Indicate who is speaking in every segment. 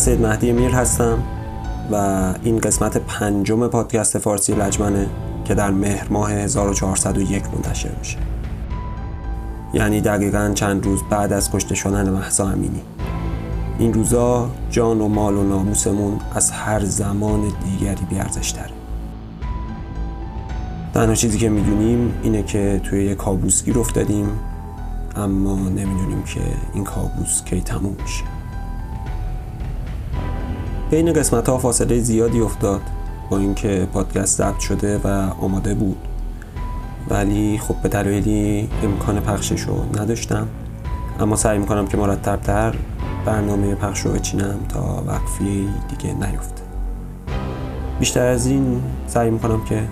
Speaker 1: سید مهدی میر هستم و این قسمت پنجم پادکست فارسی لجمنه که در مهر ماه 1401 منتشر میشه. یعنی دقیقا چند روز بعد از کشته شدن محسا امینی. این روزا جان و مال و ناموسمون از هر زمان دیگری بیارزش تره تنها چیزی که می‌دونیم اینه که توی یه کابوس گیر افتادیم اما نمی‌دونیم که این کابوس کی تموم میشه. بین قسمت ها فاصله زیادی افتاد با اینکه پادکست ضبط شده و آماده بود. ولی خب به دلایلی امکان پخشش رو نداشتم. اما سعی می‌کنم که مرتبتر برنامه پخش رو بچینم تا وقفی دیگه نیفته. بیشتر از این سعی می‌کنم که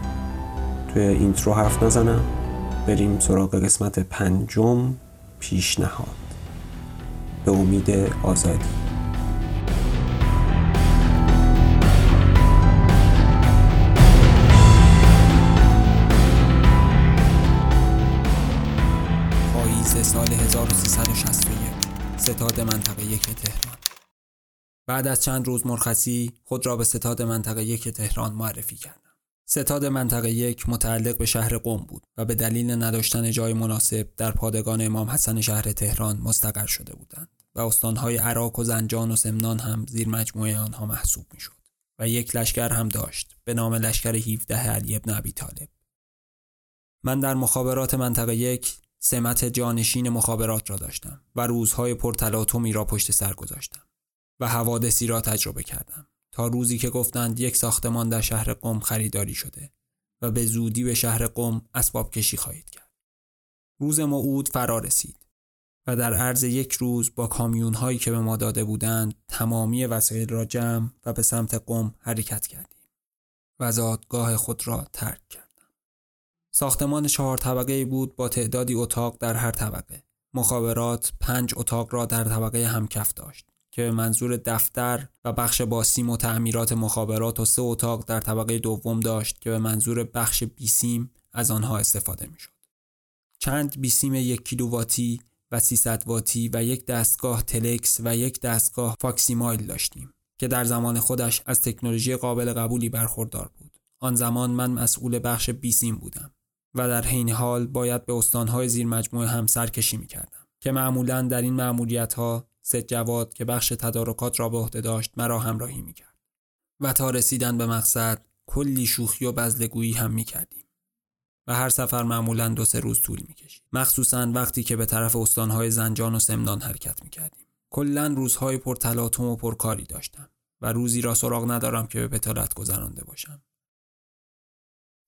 Speaker 1: توی اینترو حرف نزنم. بریم سراغ قسمت پنجم پیشنهاد. به امید آزادی.
Speaker 2: ستاد منطقه یک تهران. بعد از چند روز مرخصی خود را به ستاد منطقه یک تهران معرفی کردم. ستاد منطقه یک متعلق به شهر قم بود و به دلیل نداشتن جای مناسب در پادگان امام حسن شهر تهران مستقر شده بودند و استانهای عراق و زنجان و سمنان هم زیر مجموعه آنها محسوب می‌شد و یک لشکر هم داشت به نام لشکر 17 علی ابن ابی طالب. من در مخابرات منطقه یک سمت جانشین مخابرات را داشتم و روزهای پرتلاطمی را پشت سر گذاشتم و حوادثی را تجربه کردم تا روزی که گفتند یک ساختمان در شهر قم خریداری شده و به زودی به شهر قم اسباب کشی خواهید کرد. روز موعود فرا رسید و در عرض یک روز با کامیون هایی که به ما داده بودند تمامی وسایل را جمع و به سمت قم حرکت کردیم و زادگاه خود را ترک کرد. ساختمان چهار طبقه بود با تعدادی اتاق در هر طبقه. مخابرات پنج اتاق را در طبقه همکف داشت که به منظور دفتر و بخش باسیم و تعمیرات مخابرات و سه اتاق در طبقه دوم داشت که به منظور بخش بیسیم از آنها استفاده می‌شد. چند بیسیم یک کیلوواتی و 300 واتی و یک دستگاه تلکس و یک دستگاه فاکسیمایل داشتیم که در زمان خودش از تکنولوژی قابل قبولی برخوردار بود. آن زمان من مسئول بخش بیسیم بودم. و در حین حال باید به استانهای زیر مجموعه هم سرکشی می کردم که معمولا در این معمولیت ها سید جواد که بخش تدارکات را به عهده داشت مرا همراهی می کرد و تا رسیدن به مقصد کلی شوخی و بزلگویی هم می کردیم و هر سفر معمولا دو سه روز طول می کشید مخصوصا وقتی که به طرف استانهای زنجان و سمنان حرکت می کردیم کلا روزهای پر تلاطم و پرکاری داشتم و روزی را سراغ ندارم که به بتالت گذرانده باشم.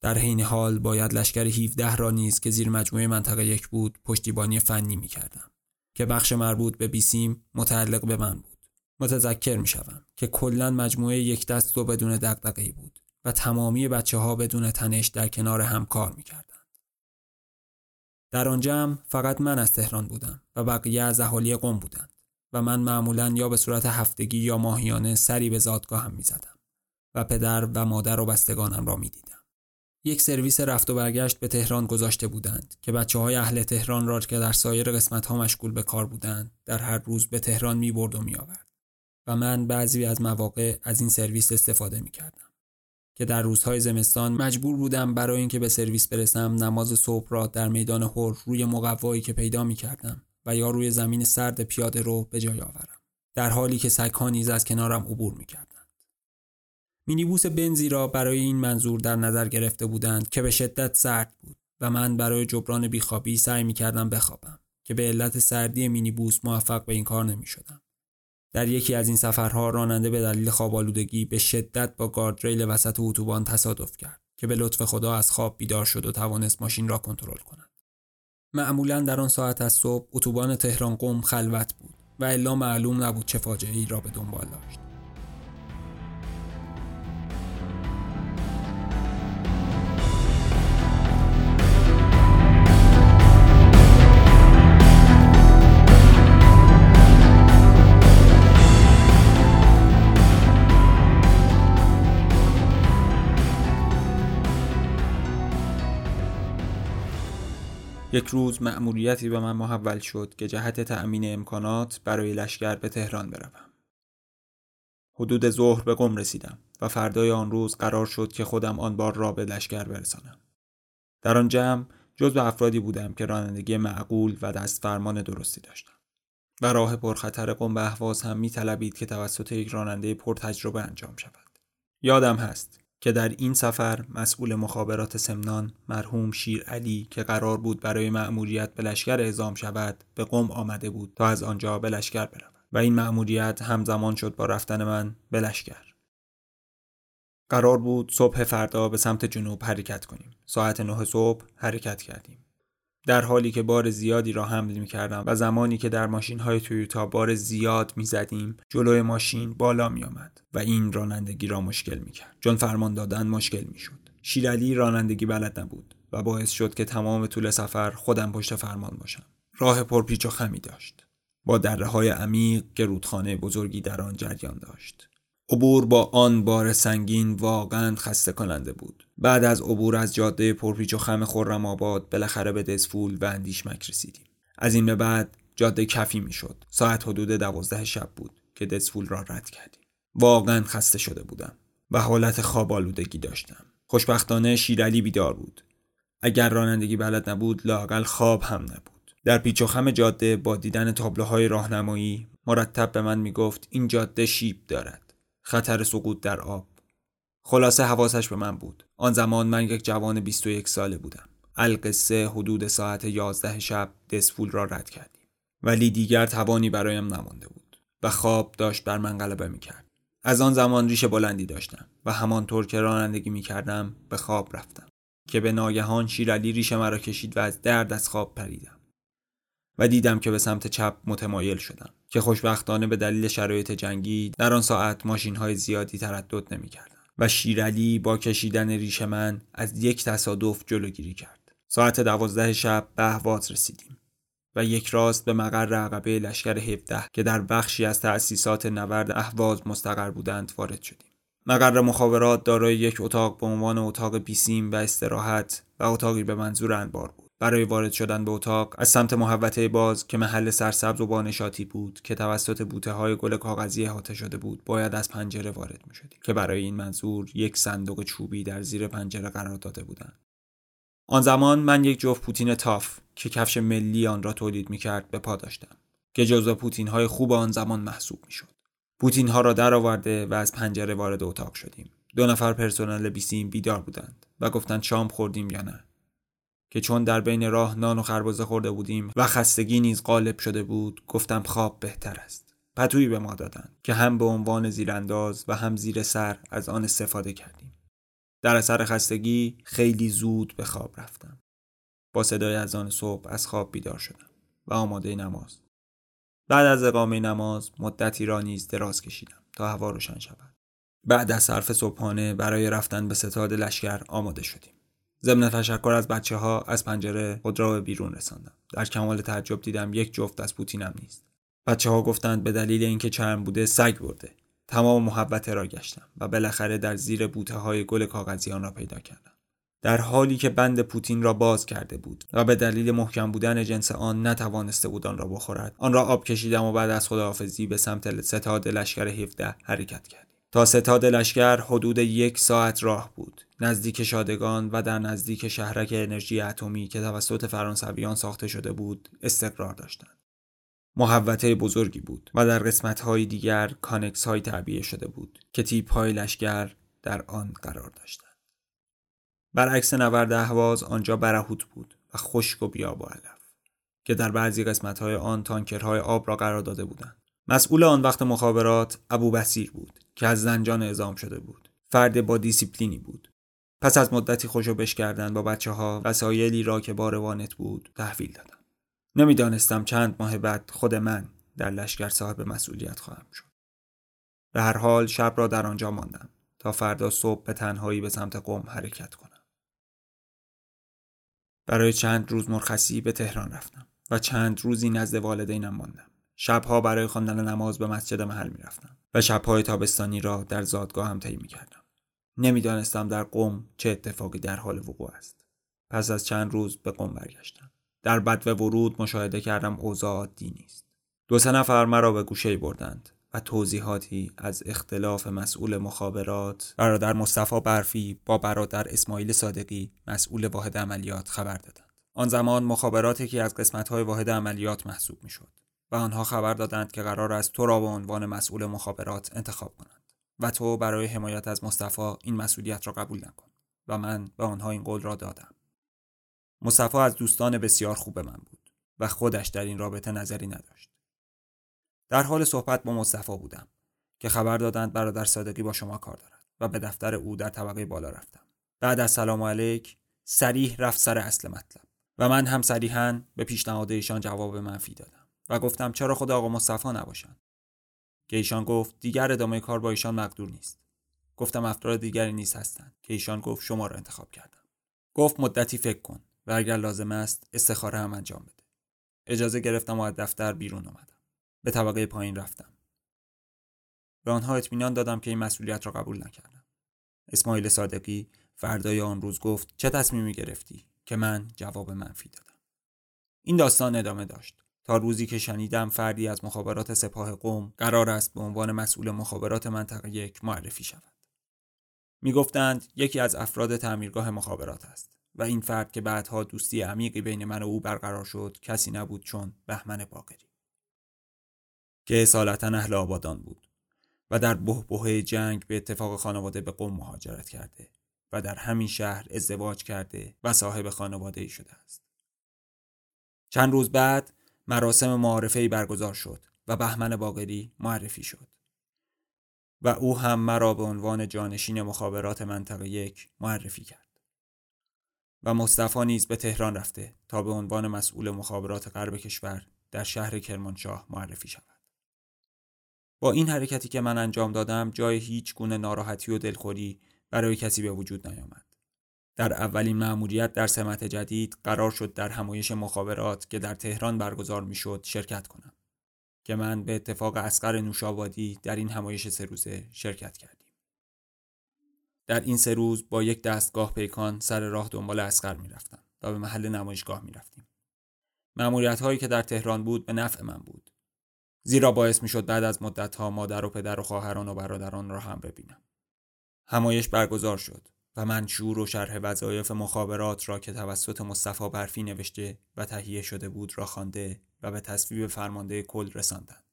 Speaker 2: در حین حال باید لشکر 17 را نیز که زیر مجموعه منطقه یک بود پشتیبانی فنی می کردم که بخش مربوط به بیسیم متعلق به من بود متذکر می شوم که کلا مجموعه یک دست و بدون دقدقه بود و تمامی بچه ها بدون تنش در کنار هم کار می کردند. در آن جمع فقط من از تهران بودم و بقیه از اهالی قم بودند و من معمولا یا به صورت هفتگی یا ماهیانه سری به زادگاهم می زدم و پدر و مادر و بستگانم را می دیدم. یک سرویس رفت و برگشت به تهران گذاشته بودند که بچه های اهل تهران را که در سایر قسمت ها مشغول به کار بودند در هر روز به تهران می برد و می آورد و من بعضی از مواقع از این سرویس استفاده می کردم که در روزهای زمستان مجبور بودم برای اینکه به سرویس برسم نماز صبح را در میدان هور روی مقوایی که پیدا می کردم و یا روی زمین سرد پیاده رو به جای آورم در حالی که سگها نیز از کنارم عبور می مینیبوس بنزی را برای این منظور در نظر گرفته بودند که به شدت سرد بود و من برای جبران بیخوابی سعی می کردم بخوابم که به علت سردی مینیبوس موفق به این کار نمی شدم. در یکی از این سفرها راننده به دلیل خواب به شدت با گاردریل وسط اتوبان تصادف کرد که به لطف خدا از خواب بیدار شد و توانست ماشین را کنترل کند. معمولا در آن ساعت از صبح اتوبان تهران قم خلوت بود و الا معلوم نبود چه فاجعه ای را به دنبال داشت روز مأموریتی به من محول شد که جهت تأمین امکانات برای لشکر به تهران بروم. حدود ظهر به قم رسیدم و فردای آن روز قرار شد که خودم آن بار را به لشکر برسانم. در آن جمع جز به افرادی بودم که رانندگی معقول و دست فرمان درستی داشتم. و راه پرخطر قم به احواز هم می که توسط یک راننده پرتجربه انجام شود. یادم هست که در این سفر مسئول مخابرات سمنان مرحوم شیر علی که قرار بود برای مأموریت به لشکر اعزام شود به قم آمده بود تا از آنجا به لشکر برود و این مأموریت همزمان شد با رفتن من به لشکر. قرار بود صبح فردا به سمت جنوب حرکت کنیم. ساعت نه صبح حرکت کردیم. در حالی که بار زیادی را حمل می کردم و زمانی که در ماشین های تویوتا بار زیاد می زدیم جلوی ماشین بالا می آمد و این رانندگی را مشکل می کرد چون فرمان دادن مشکل می شد شیرالی رانندگی بلد نبود و باعث شد که تمام طول سفر خودم پشت فرمان باشم. راه پرپیچ و خمی داشت. با دره های عمیق که رودخانه بزرگی در آن جریان داشت. عبور با آن بار سنگین واقعا خسته کننده بود. بعد از عبور از جاده پرپیچ و خم خرم آباد بالاخره به دزفول و اندیشمک رسیدیم. از این به بعد جاده کفی می‌شد. ساعت حدود دوازده شب بود که دزفول را رد کردیم. واقعا خسته شده بودم و حالت خواب آلودگی داشتم. خوشبختانه شیرالی بیدار بود. اگر رانندگی بلد نبود لاقل خواب هم نبود. در پیچ و خم جاده با دیدن تابلوهای راهنمایی مرتب به من می‌گفت این جاده شیب دارد. خطر سقوط در آب. خلاصه حواسش به من بود. آن زمان من یک جوان 21 ساله بودم. القصه حدود ساعت 11 شب دسفول را رد کردیم. ولی دیگر توانی برایم نمانده بود و خواب داشت بر من غلبه می‌کرد. از آن زمان ریش بلندی داشتم و همانطور که رانندگی می‌کردم به خواب رفتم که به ناگهان شیرالی ریش مرا کشید و از درد از خواب پریدم. و دیدم که به سمت چپ متمایل شدم که خوشبختانه به دلیل شرایط جنگی در آن ساعت ماشین های زیادی تردد نمی‌کردند و شیرالی با کشیدن ریش من از یک تصادف جلوگیری کرد. ساعت دوازده شب به اهواز رسیدیم و یک راست به مقر عقبه لشکر 17 که در بخشی از تأسیسات نبرد اهواز مستقر بودند وارد شدیم. مقر مخابرات دارای یک اتاق به عنوان اتاق بیسیم و استراحت و اتاقی به منظور انبار بود. برای وارد شدن به اتاق از سمت محوطه باز که محل سرسبز و بانشاتی بود که توسط بوته های گل کاغذی احاطه شده بود باید از پنجره وارد می شدیم که برای این منظور یک صندوق چوبی در زیر پنجره قرار داده بودند آن زمان من یک جفت پوتین تاف که کفش ملی آن را تولید می کرد به پا داشتم که جزو پوتین های خوب آن زمان محسوب می شد. پوتین ها را درآورده و از پنجره وارد اتاق شدیم. دو نفر پرسنل بیسیم بیدار بودند و گفتند شام خوردیم یا نه. که چون در بین راه نان و خربزه خورده بودیم و خستگی نیز غالب شده بود گفتم خواب بهتر است. پتویی به ما دادند که هم به عنوان زیرانداز و هم زیر سر از آن استفاده کردیم. در اثر خستگی خیلی زود به خواب رفتم. با صدای از آن صبح از خواب بیدار شدم و آماده نماز. بعد از اقامه نماز مدتی را نیز دراز کشیدم تا هوا روشن شود. بعد از صرف صبحانه برای رفتن به ستاد لشکر آماده شدیم. ضمن تشکر از بچه ها از پنجره خود را به بیرون رساندم. در کمال تعجب دیدم یک جفت از پوتینم نیست. بچه ها گفتند به دلیل اینکه چرم بوده سگ برده. تمام محبته را گشتم و بالاخره در زیر بوته های گل کاغذی آن را پیدا کردم. در حالی که بند پوتین را باز کرده بود و به دلیل محکم بودن جنس آن نتوانسته بود آن را بخورد آن را آب کشیدم و بعد از خداحافظی به سمت ستاد لشکر 17 حرکت کردیم تا ستاد لشکر حدود یک ساعت راه بود. نزدیک شادگان و در نزدیک شهرک انرژی اتمی که توسط فرانسویان ساخته شده بود استقرار داشتند. محوطه بزرگی بود و در قسمت های دیگر کانکس های تعبیه شده بود که تیپ های لشکر در آن قرار داشتند. برعکس نورد اهواز آنجا برهوت بود و خشک و بی‌آب و علف که در بعضی قسمت های آن تانکرهای آب را قرار داده بودند. مسئول آن وقت مخابرات ابو بسیر بود که از زنجان اعزام شده بود. فرد با دیسیپلینی بود. پس از مدتی خوش و بش کردن با بچه ها وسایلی را که بار وانت بود تحویل دادم. نمی‌دانستم چند ماه بعد خود من در لشکر صاحب مسئولیت خواهم شد. به هر حال شب را در آنجا ماندم تا فردا صبح به تنهایی به سمت قم حرکت کنم. برای چند روز مرخصی به تهران رفتم و چند روزی نزد والدینم ماندم. شبها برای خواندن نماز به مسجد محل می‌رفتم و شبهای تابستانی را در زادگاه هم طی می‌کردم. نمی‌دانستم در قم چه اتفاقی در حال وقوع است. پس از چند روز به قم برگشتم. در بد و ورود مشاهده کردم اوضاع عادی نیست. دو سه نفر مرا به گوشه بردند و توضیحاتی از اختلاف مسئول مخابرات برادر مصطفی برفی با برادر اسماعیل صادقی مسئول واحد عملیات خبر دادند. آن زمان مخابرات یکی از قسمت‌های واحد عملیات محسوب می‌شد. و آنها خبر دادند که قرار است تو را به عنوان مسئول مخابرات انتخاب کنند و تو برای حمایت از مصطفی این مسئولیت را قبول نکن و من به آنها این قول را دادم. مصطفی از دوستان بسیار خوب من بود و خودش در این رابطه نظری نداشت. در حال صحبت با مصطفی بودم که خبر دادند برادر صادقی با شما کار دارد و به دفتر او در طبقه بالا رفتم. بعد از سلام علیک سریح رفت سر اصل مطلب و من هم صریحا به پیشنهاد ایشان جواب منفی دادم. و گفتم چرا خود آقا مصطفی نباشند که ایشان گفت دیگر ادامه کار با ایشان مقدور نیست. گفتم افراد دیگری نیست هستند که ایشان گفت شما را انتخاب کردم. گفت مدتی فکر کن و اگر لازم است استخاره هم انجام بده. اجازه گرفتم و از دفتر بیرون آمدم به طبقه پایین رفتم. به آنها اطمینان دادم که این مسئولیت را قبول نکردم. اسماعیل صادقی فردای آن روز گفت چه تصمیمی گرفتی که من جواب منفی دادم. این داستان ادامه داشت. روزی که شنیدم فردی از مخابرات سپاه قوم قرار است به عنوان مسئول مخابرات منطقه یک معرفی شود می‌گفتند یکی از افراد تعمیرگاه مخابرات است و این فرد که بعدها دوستی عمیقی بین من و او برقرار شد کسی نبود چون بهمن باقری که اصالتا اهل آبادان بود و در بهبهه جنگ به اتفاق خانواده به قم مهاجرت کرده و در همین شهر ازدواج کرده و صاحب خانواده ای شده است. چند روز بعد مراسم معارفه برگزار شد و بهمن باقری معرفی شد. و او هم مرا به عنوان جانشین مخابرات منطقه یک معرفی کرد. و مصطفی نیز به تهران رفته تا به عنوان مسئول مخابرات غرب کشور در شهر کرمانشاه معرفی شود. با این حرکتی که من انجام دادم جای هیچ گونه ناراحتی و دلخوری برای کسی به وجود نیامد. در اولین مأموریت در سمت جدید قرار شد در همایش مخابرات که در تهران برگزار می‌شد شرکت کنم که من به اتفاق اسقر نوشابادی در این همایش سه روزه شرکت کردیم. در این سه روز با یک دستگاه پیکان سر راه دنبال اسقر می‌رفتم و به محل نمایشگاه می‌رفتیم. مأموریت هایی که در تهران بود به نفع من بود زیرا باعث می‌شد بعد از مدت ها مادر و پدر و خواهران و برادران را هم ببینم. همایش برگزار شد و منشور و شرح وظایف مخابرات را که توسط مصطفی برفی نوشته و تهیه شده بود را خوانده و به تصویب فرمانده کل رساندند.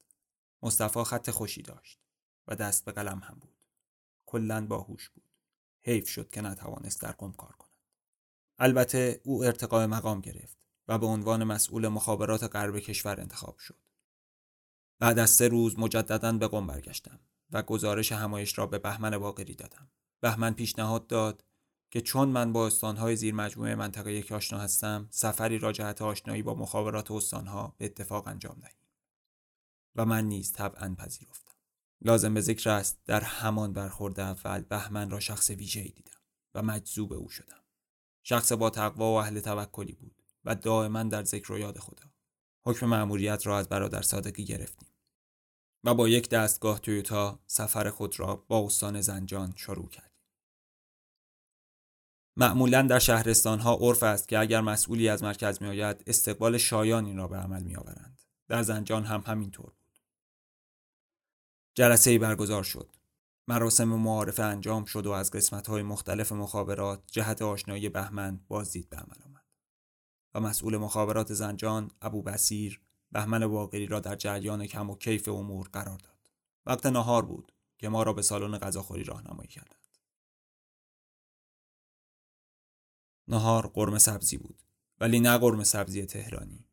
Speaker 2: مصطفی خط خوشی داشت و دست به قلم هم بود. کلا باهوش بود. حیف شد که نتوانست در قم کار کند. البته او ارتقای مقام گرفت و به عنوان مسئول مخابرات غرب کشور انتخاب شد. بعد از سه روز مجددا به قم برگشتم و گزارش همایش را به بهمن باقری دادم. بهمن پیشنهاد داد که چون من با استانهای زیر مجموعه منطقه یک آشنا هستم سفری را جهت آشنایی با مخابرات استانها به اتفاق انجام دهیم. و من نیز طبعا پذیرفتم. لازم به ذکر است در همان برخورد اول بهمن را شخص ویژه‌ای دیدم و مجذوب او شدم. شخص با تقوا و اهل توکلی بود و دائما در ذکر و یاد خدا. حکم مأموریت را از برادر صادقی گرفتیم. و با یک دستگاه تویوتا سفر خود را با استان زنجان شروع کردیم. معمولا در شهرستان ها عرف است که اگر مسئولی از مرکز می آید استقبال شایانی را به عمل می آورند. در زنجان هم همینطور بود. جلسه برگزار شد. مراسم معارفه انجام شد و از قسمت های مختلف مخابرات جهت آشنایی بهمن بازدید به عمل آمد. و مسئول مخابرات زنجان ابو بسیر بهمن باقری را در جریان کم و کیف امور قرار داد. وقت نهار بود که ما را به سالن غذاخوری راهنمایی کردند. نهار قرمه سبزی بود ولی نه قرمه سبزی تهرانی.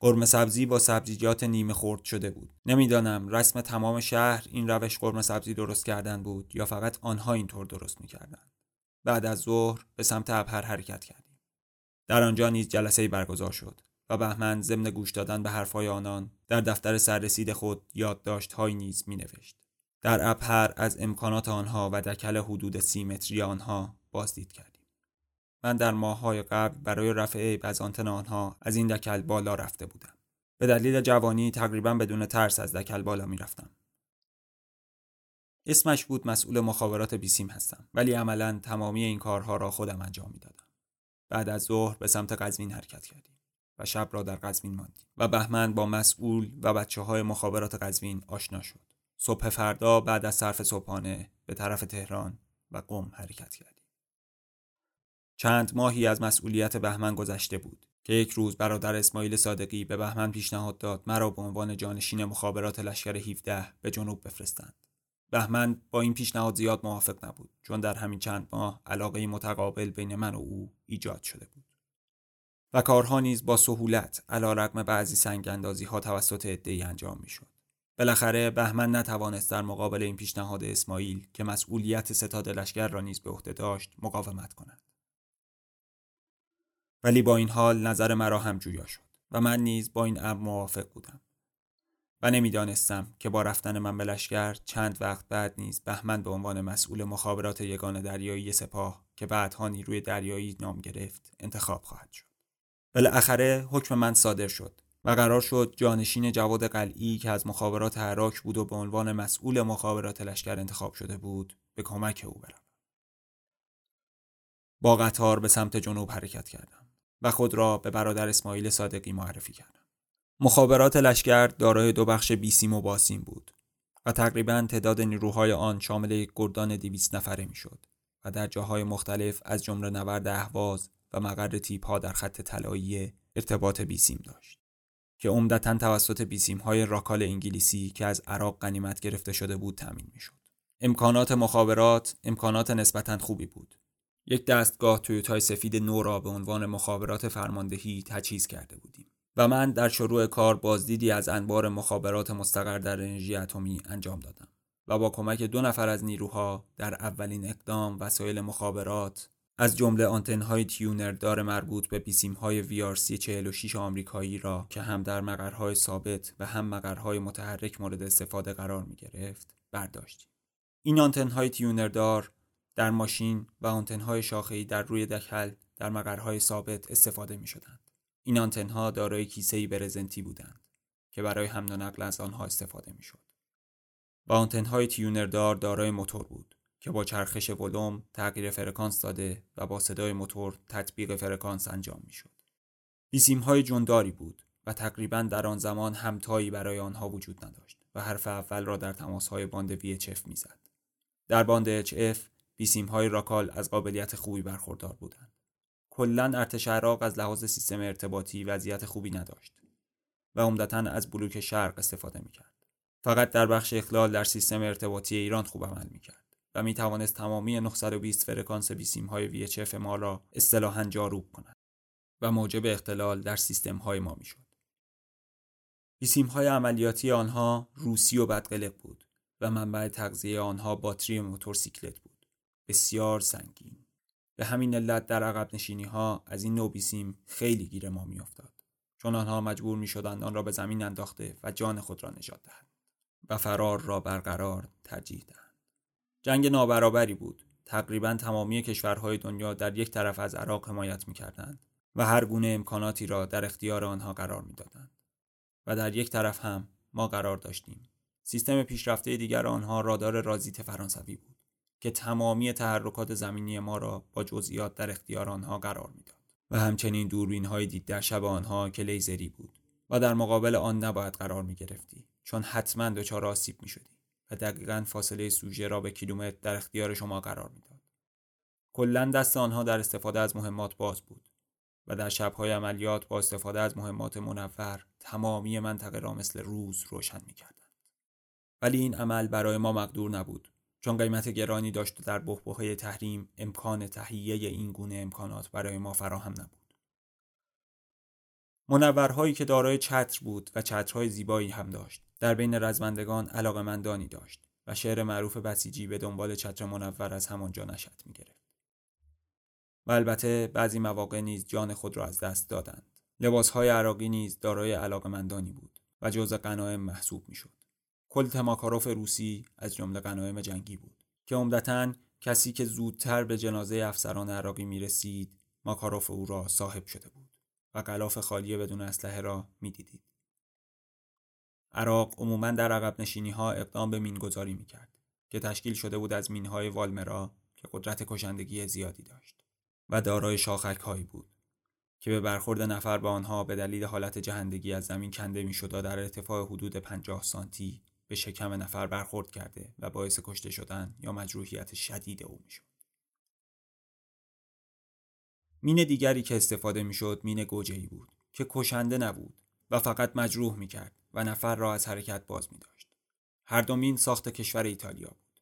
Speaker 2: قرمه سبزی با سبزیجات نیمه خورد شده بود. نمی‌دانم رسم تمام شهر این روش قرمه سبزی درست کردن بود یا فقط آنها اینطور درست می‌کردند. بعد از ظهر به سمت ابهر حرکت کردیم در آنجا نیز جلسه برگزار شد و بهمن ضمن گوش دادن به حرفهای آنان در دفتر سررسید خود یادداشتهایی نیز می نوشت. در ابهر از امکانات آنها و دکل حدود سیمتری آنها بازدید کردیم. من در ماههای قبل برای رفع عیب از آنتن آنها از این دکل بالا رفته بودم. به دلیل جوانی تقریبا بدون ترس از دکل بالا می رفتم. اسمش بود مسئول مخابرات بیسیم هستم ولی عملا تمامی این کارها را خودم انجام می دادم. بعد از ظهر به سمت قزوین حرکت کردیم و شب را در قزوین ماندیم و بهمن با مسئول و بچه های مخابرات قزوین آشنا شد. صبح فردا بعد از صرف صبحانه به طرف تهران و قم حرکت کردیم. چند ماهی از مسئولیت بهمن گذشته بود که یک روز برادر اسماعیل صادقی به بهمن پیشنهاد داد مرا به عنوان جانشین مخابرات لشکر 17 به جنوب بفرستند. بهمن با این پیشنهاد زیاد موافق نبود چون در همین چند ماه علاقه متقابل بین من و او ایجاد شده بود. و کارها نیز با سهولت علیرغم بعضی سنگ اندازی ها توسط عدهای انجام می‌شد. بالاخره بهمن نتوانست در مقابل این پیشنهاد اسماعیل که مسئولیت ستاد لشکر را نیز به عهده داشت مقاومت کند. ولی با این حال نظر مرا هم جویا شد و من نیز با این امر موافق بودم و نمی‌دانستم که با رفتن من به لشکر چند وقت بعد نیز بهمن به عنوان مسئول مخابرات یگان دریایی سپاه که بعدها نیروی دریایی نام گرفت انتخاب خواهد شد بالاخره حکم من صادر شد و قرار شد جانشین جواد قلعی که از مخابرات عراق بود و به عنوان مسئول مخابرات لشکر انتخاب شده بود به کمک او برم با قطار به سمت جنوب حرکت کردم و خود را به برادر اسماعیل صادقی معرفی کردم. مخابرات لشکر دارای دو بخش بیسیم و باسیم بود و تقریبا تعداد نیروهای آن شامل یک گردان دویست نفره می‌شد و در جاهای مختلف از جمله نورد اهواز و مقر تیپ ها در خط طلایی ارتباط بیسیم داشت که عمدتا توسط بیسیم های راکال انگلیسی که از عراق غنیمت گرفته شده بود تامین می‌شد. امکانات مخابرات امکانات نسبتا خوبی بود یک دستگاه تویوتای سفید نو را به عنوان مخابرات فرماندهی تجهیز کرده بودیم و من در شروع کار بازدیدی از انبار مخابرات مستقر در انرژی اتمی انجام دادم و با کمک دو نفر از نیروها در اولین اقدام وسایل مخابرات از جمله آنتنهای تیونر دار مربوط به بیسیمهای VRC 46 آمریکایی را که هم در مقرهای ثابت و هم مقرهای متحرک مورد استفاده قرار می گرفت برداشتیم. این tuner دار در ماشین و آنتنهای شاخه‌ای در روی دکل در مقرهای ثابت استفاده می شدند. این آنتنها دارای کیسه‌ای برزنتی بودند که برای حمل و نقل از آنها استفاده می شد. و آنتنهای tuner دار دارای موتور بود که با چرخش ولوم تغییر فرکانس داده و با صدای موتور تطبیق فرکانس انجام می شد. بیسیم های جان‌داری بود و تقریبا در آن زمان همتایی برای آنها وجود نداشت و حرف اول را در تماس های باند VHF می‌زد. در باند HF بیسیم های راکال از قابلیت خوبی برخوردار بودند. کلا ارتش عراق از لحاظ سیستم ارتباطی وضعیت خوبی نداشت و عمدتا از بلوک شرق استفاده می‌کرد. فقط در بخش اخلال در سیستم ارتباطی ایران خوب عمل می‌کرد و می توانست تمامی 920 فرکانس بیسیم های VHF ما را اصطلاحا جاروب کند و موجب اختلال در سیستم های ما می‌شد. بیسیم های عملیاتی آنها روسی و بدقلق بود و منبع تغذیه آنها باتری موتورسیکلت بود. بسیار سنگین به همین علت در عقب نشینی ها از این نوع بیسیم خیلی گیر ما میافتاد چون آنها مجبور می شدند آن را به زمین انداخته و جان خود را نجات دهند و فرار را برقرار ترجیح دهند جنگ نابرابری بود تقریبا تمامی کشورهای دنیا در یک طرف از عراق حمایت می کردند و هر گونه امکاناتی را در اختیار آنها قرار می دادند. و در یک طرف هم ما قرار داشتیم. سیستم پیشرفته دیگر آنها رادار رازیت فرانسوی بود. که تمامی تحرکات زمینی ما را با جزئیات در اختیار آنها قرار می‌داد و همچنین دوربین های دید در شب آنها که لیزری بود و در مقابل آن نباید قرار می گرفتی چون حتما دچار آسیب می شدی و دقیقا فاصله سوژه را به کیلومتر در اختیار شما قرار می‌داد. کلا دست آنها در استفاده از مهمات باز بود و در شبهای عملیات با استفاده از مهمات منور تمامی منطقه را مثل روز روشن می کردند. ولی این عمل برای ما مقدور نبود چون قیمت گرانی داشت و در بحبوحه تحریم امکان تهیه این گونه امکانات برای ما فراهم نبود. منورهایی که دارای چتر بود و چترهای زیبایی هم داشت در بین رزمندگان علاقمندانی داشت و شعر معروف بسیجی به دنبال چتر منور از همانجا نشد می گرفت. و البته بعضی مواقع نیز جان خود را از دست دادند لباسهای عراقی نیز دارای علاقمندانی بود و جزء غنایم محسوب می‌شد کل ماکاروف روسی از جمله غنایم جنگی بود که عمدتا کسی که زودتر به جنازه افسران عراقی می رسید ماکاروف او را صاحب شده بود و غلاف خالی بدون اسلحه را می دیدید. عراق عموما در عقب نشینی ها اقدام به مینگذاری می کرد که تشکیل شده بود از مینهای والمرا که قدرت کشندگی زیادی داشت و دارای شاخک هایی بود که به برخورد نفر به آنها به دلیل حالت جهندگی از زمین کنده می شد و در ارتفاع حدود 50 سانتی به شکم نفر برخورد کرده و باعث کشته شدن یا مجروحیت شدید او می شد. مین دیگری که استفاده می شد مین گوجهی بود که کشنده نبود و فقط مجروح می کرد و نفر را از حرکت باز می داشت. هر دو مین ساخت کشور ایتالیا بود.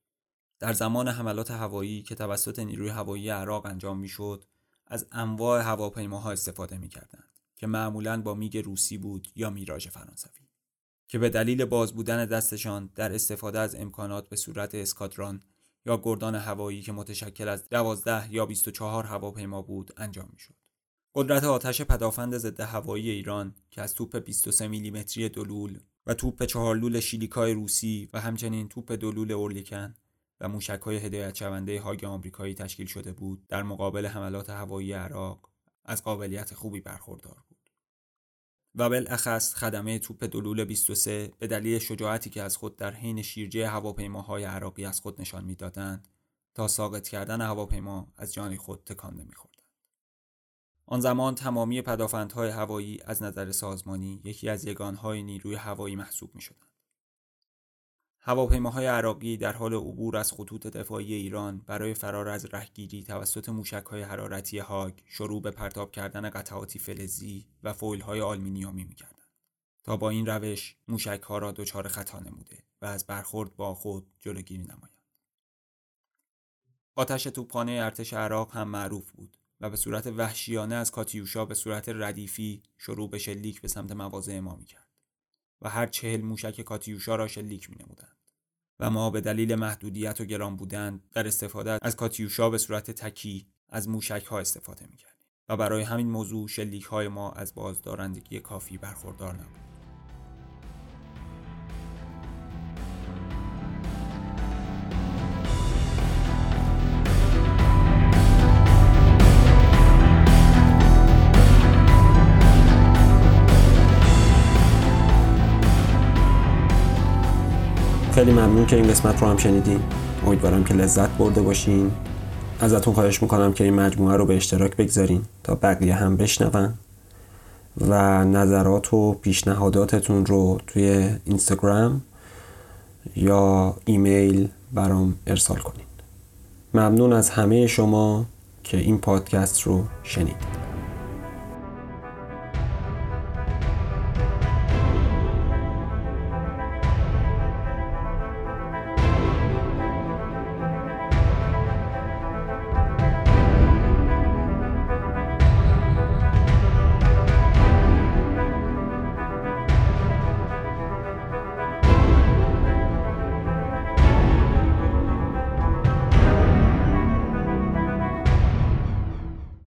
Speaker 2: در زمان حملات هوایی که توسط نیروی هوایی عراق انجام می شد از انواع هواپیماها استفاده می کردند که معمولا با میگ روسی بود یا میراژ فرانسوی که به دلیل باز بودن دستشان در استفاده از امکانات به صورت اسکادران یا گردان هوایی که متشکل از 12 یا 24 هواپیما بود انجام می شد. قدرت آتش پدافند ضد هوایی ایران که از توپ 23 میلیمتری دلول و توپ چهارلول شیلیکای روسی و همچنین توپ دلول اورلیکن و موشک های هدایت شونده های آمریکایی تشکیل شده بود در مقابل حملات هوایی عراق از قابلیت خوبی برخوردار بود. و بالاخص خدمه توپ دلول 23 به دلیل شجاعتی که از خود در حین شیرجه هواپیماهای عراقی از خود نشان می‌دادند تا ساقط کردن هواپیما از جان خود تکان نمیخوردند آن زمان تمامی پدافندهای هوایی از نظر سازمانی یکی از یگانهای نیروی هوایی محسوب می شدند. هواپیماهای عراقی در حال عبور از خطوط دفاعی ایران برای فرار از رهگیری توسط موشکهای حرارتی هاگ شروع به پرتاب کردن قطعاتی فلزی و فویل‌های آلومینیومی می‌کردند. تا با این روش موشکها را دچار خطا نموده و از برخورد با خود جلوگیری نمایند. آتش توپخانه ارتش عراق هم معروف بود. و به صورت وحشیانه از کاتیوشا به صورت ردیفی شروع به شلیک به سمت مواضع ما می‌کرد و هر چهل موشک کاتیوشا را شلیک می نمودند. و ما به دلیل محدودیت و گران بودن در استفاده از کاتیوشا به صورت تکی از موشک ها استفاده می کردیم و برای همین موضوع شلیک های ما از بازدارندگی کافی برخوردار نبود.
Speaker 1: خیلی ممنون که این قسمت رو هم شنیدین. امیدوارم که لذت برده باشین. ازتون خواهش می‌کنم که این مجموعه رو به اشتراک بگذارین تا بقیه هم بشنون. و نظرات و پیشنهاداتتون رو توی اینستاگرام یا ایمیل برام ارسال کنین. ممنون از همه شما که این پادکست رو شنیدید